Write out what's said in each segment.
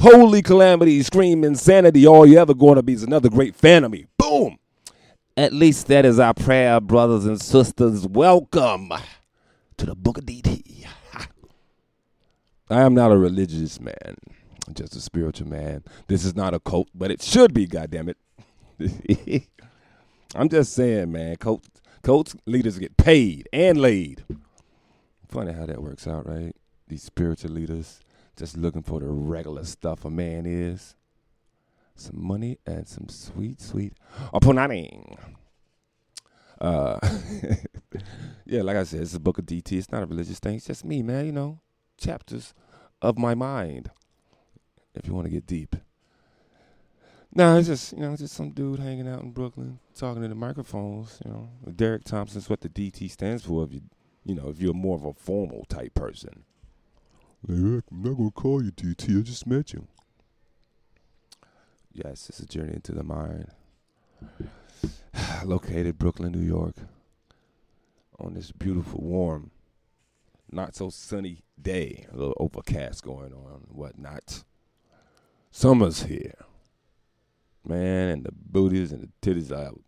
Holy calamity, scream insanity. All you ever going to be is another great fan of me. Boom. At least that is our prayer, brothers and sisters. Welcome to the Book of DT. I am not a religious man, just a spiritual man. This is not a cult, but it should be, goddammit. I'm just saying, man, cults, cult leaders get paid and laid. Funny how that works out, right? These spiritual leaders just looking for the regular stuff a man is. Some money and some sweet, sweet. Uh, yeah, like I said, it's a book of DT. It's not a religious thing. It's just me, man. You know, chapters of my mind. If you want to get deep. No, it's just you know, just some dude hanging out in Brooklyn talking to the microphones. You know, Derek Thompson's what the DT stands for. If you, you know, if you're more of a formal type person. Like, I'm not gonna call you DT. I just met you. Yes, it's a journey into the mind. Located Brooklyn, New York, on this beautiful, warm, not so sunny day. A little overcast going on, whatnot. Summer's here, man, and the booties and the titties out,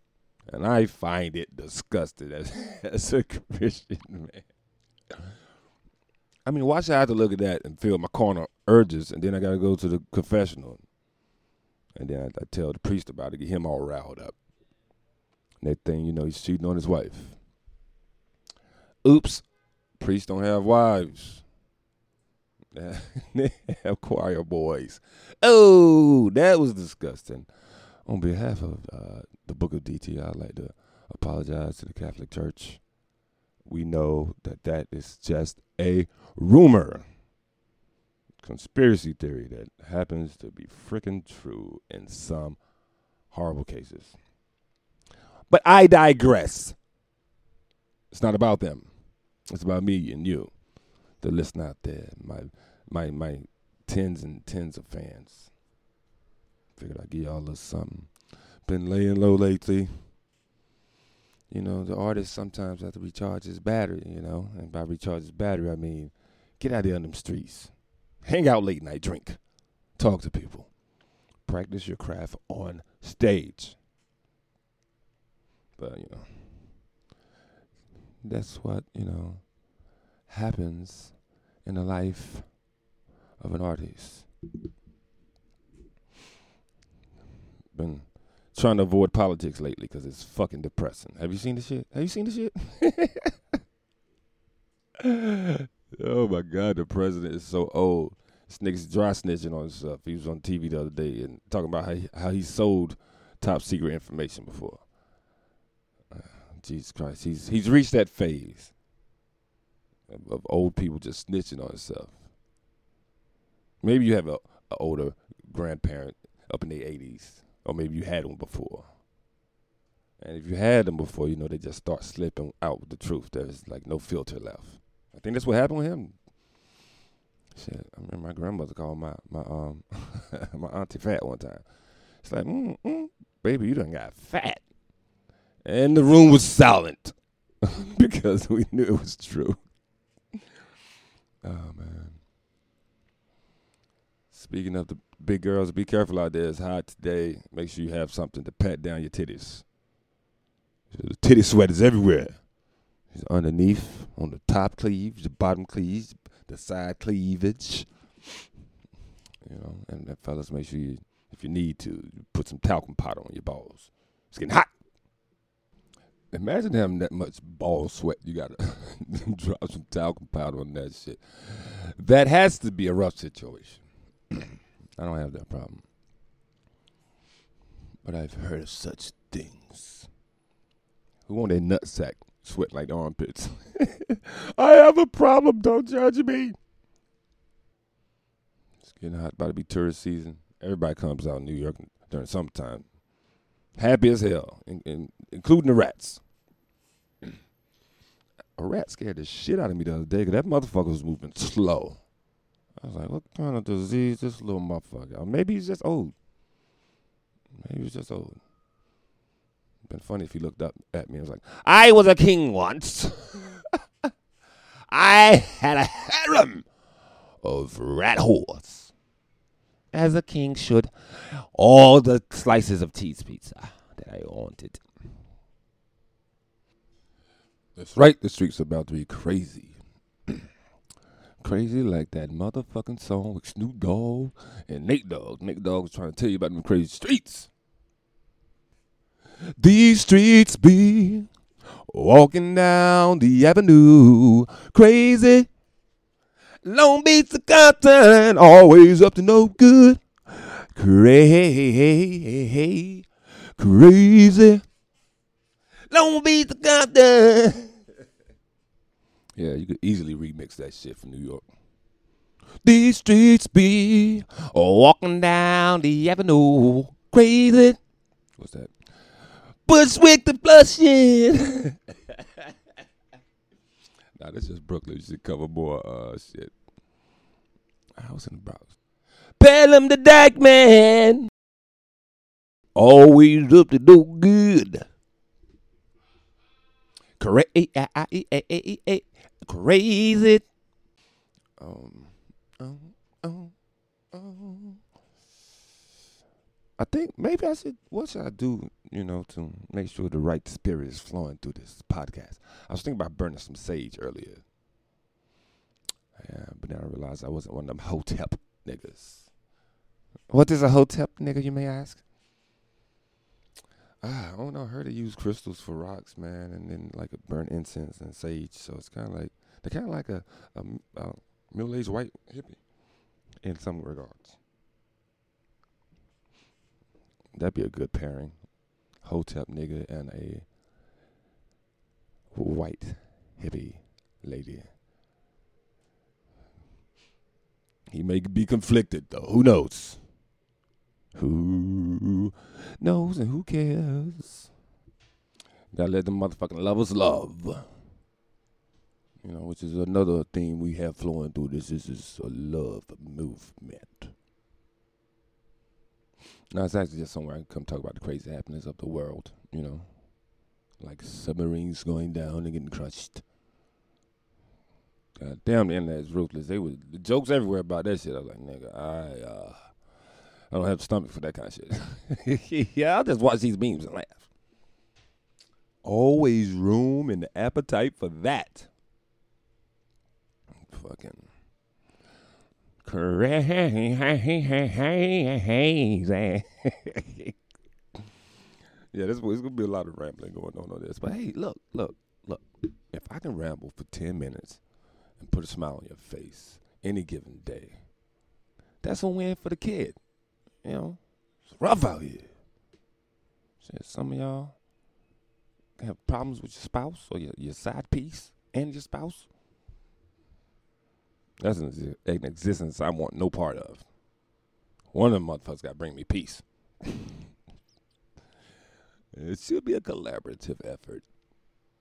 and I find it disgusting as as a Christian man. I mean, why should I have to look at that and feel my carnal urges, and then I got to go to the confessional, and then I, I, tell the priest about it, get him all riled up. That thing, you know, he's cheating on his wife. Oops, priests don't have wives. they have choir boys. Oh, that was disgusting. On behalf of uh, the Book of DT, I'd like to apologize to the Catholic Church. We know that that is just a rumor, conspiracy theory that happens to be freaking true in some horrible cases. But I digress. It's not about them. It's about me and you, the listener out there, my my my tens and tens of fans. Figured I'd give y'all a little something. Been laying low lately you know, the artist sometimes have to recharge his battery, you know. And by recharge his battery, I mean get out there on them streets. Hang out late night, drink. Talk to people. Practice your craft on stage. But, you know, that's what, you know, happens in the life of an artist. Been trying to avoid politics lately because it's fucking depressing. Have you seen the shit? Have you seen the shit? oh my god, the president is so old. This nigga's dry snitching on himself. He was on TV the other day and talking about how he, how he sold top secret information before. Uh, Jesus Christ, he's he's reached that phase of, of old people just snitching on themselves. Maybe you have a, a older grandparent up in their eighties or maybe you had one before. And if you had them before, you know they just start slipping out with the truth. There's like no filter left. I think that's what happened with him. Shit, I remember my grandmother called my my um my auntie fat one time. It's like, mm, mm, baby, you done got fat, and the room was silent because we knew it was true. Oh man. Speaking of the big girls, be careful out there. It's hot today. Make sure you have something to pat down your titties. The titty sweat is everywhere. It's underneath, on the top cleavage, the bottom cleavage, the side cleavage. You know, and, fellas, make sure you, if you need to, put some talcum powder on your balls. It's getting hot. Imagine having that much ball sweat. You gotta drop some talcum powder on that shit. That has to be a rough situation. I don't have that problem. But I've heard of such things. Who want their nutsack sweat like armpits? I have a problem. Don't judge me. It's getting hot. About to be tourist season. Everybody comes out in New York during summertime. Happy as hell, in, in, including the rats. A rat scared the shit out of me the other day because that motherfucker was moving slow. I was like, what kind of disease this little motherfucker? Or maybe he's just old. Maybe he's just old. Been funny if he looked up at me and was like, I was a king once. I had a harem of rat whores. as a king should. All the slices of cheese pizza that I wanted. That's right, the streets about to be crazy. Crazy like that motherfucking song with Snoop Dogg and Nate Dogg. Nate Dogg was trying to tell you about them crazy streets. These streets be walking down the avenue, crazy. Long Beach to Compton, always up to no good. Crazy, crazy. Long Beach to Compton. Yeah, you could easily remix that shit from New York. These streets be walking down the avenue, crazy. What's that? Bushwick the Flushing. nah, this is Brooklyn. You should cover more uh shit. I was in the Bronx. Pelham the Dyckman. Always up to do good. Crazy. Crazy. Um, um, um, um. I think maybe I should. What should I do? You know, to make sure the right spirit is flowing through this podcast. I was thinking about burning some sage earlier. Yeah, but then I realized I wasn't one of them hotep niggas. What is a hotep nigga, you may ask? Ah, I don't know. I heard they use crystals for rocks, man, and then like burn incense and sage. So it's kind of like they're kind of like a, a, a middle-aged white hippie in some regards. That'd be a good pairing. Hotep nigga and a white hippie lady. He may be conflicted though. Who knows? Who knows and who cares? Gotta let the motherfucking lovers love. You know, which is another theme we have flowing through this. This is a love movement. Now it's actually just somewhere I can come talk about the crazy happenings of the world, you know. Like submarines going down and getting crushed. God damn, the internet is ruthless. They was the jokes everywhere about that shit. I was like, nigga, I uh I don't have the stomach for that kind of shit. yeah, I'll just watch these memes and laugh. Always room and the appetite for that. Fucking crazy. yeah, this is gonna be a lot of rambling going on on this. But hey, look, look, look. If I can ramble for ten minutes and put a smile on your face any given day, that's a win for the kid. You know, it's rough out here. Some of y'all have problems with your spouse or your, your side piece and your spouse. That's an, an existence I want no part of. One of them motherfuckers got to bring me peace. it should be a collaborative effort.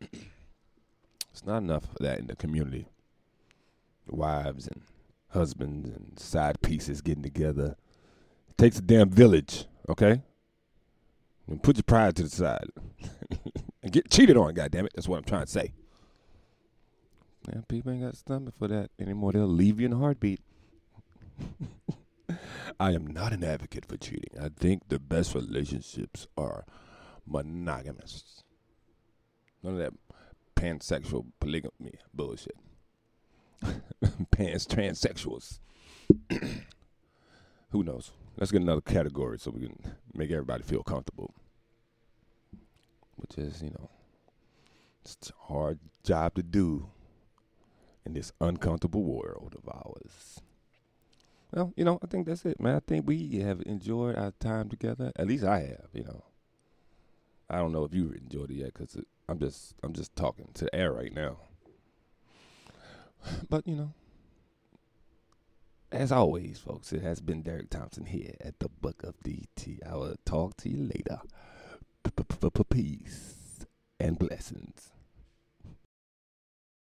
it's not enough of that in the community. Wives and husbands and side pieces getting together. Takes a damn village, okay? And put your pride to the side. and get cheated on, goddammit. That's what I'm trying to say. Yeah, people ain't got stomach for that anymore. They'll leave you in a heartbeat. I am not an advocate for cheating. I think the best relationships are monogamous. None of that pansexual polygamy bullshit. Pans transsexuals. Who knows? Let's get another category so we can make everybody feel comfortable. Which is, you know, it's a hard job to do in this uncomfortable world of ours. Well, you know, I think that's it, man. I think we have enjoyed our time together. At least I have, you know. I don't know if you enjoyed it yet, cause I'm just I'm just talking to the air right now. But you know, as always, folks, it has been Derek Thompson here at the Book of DT. I will talk to you later. Peace and blessings.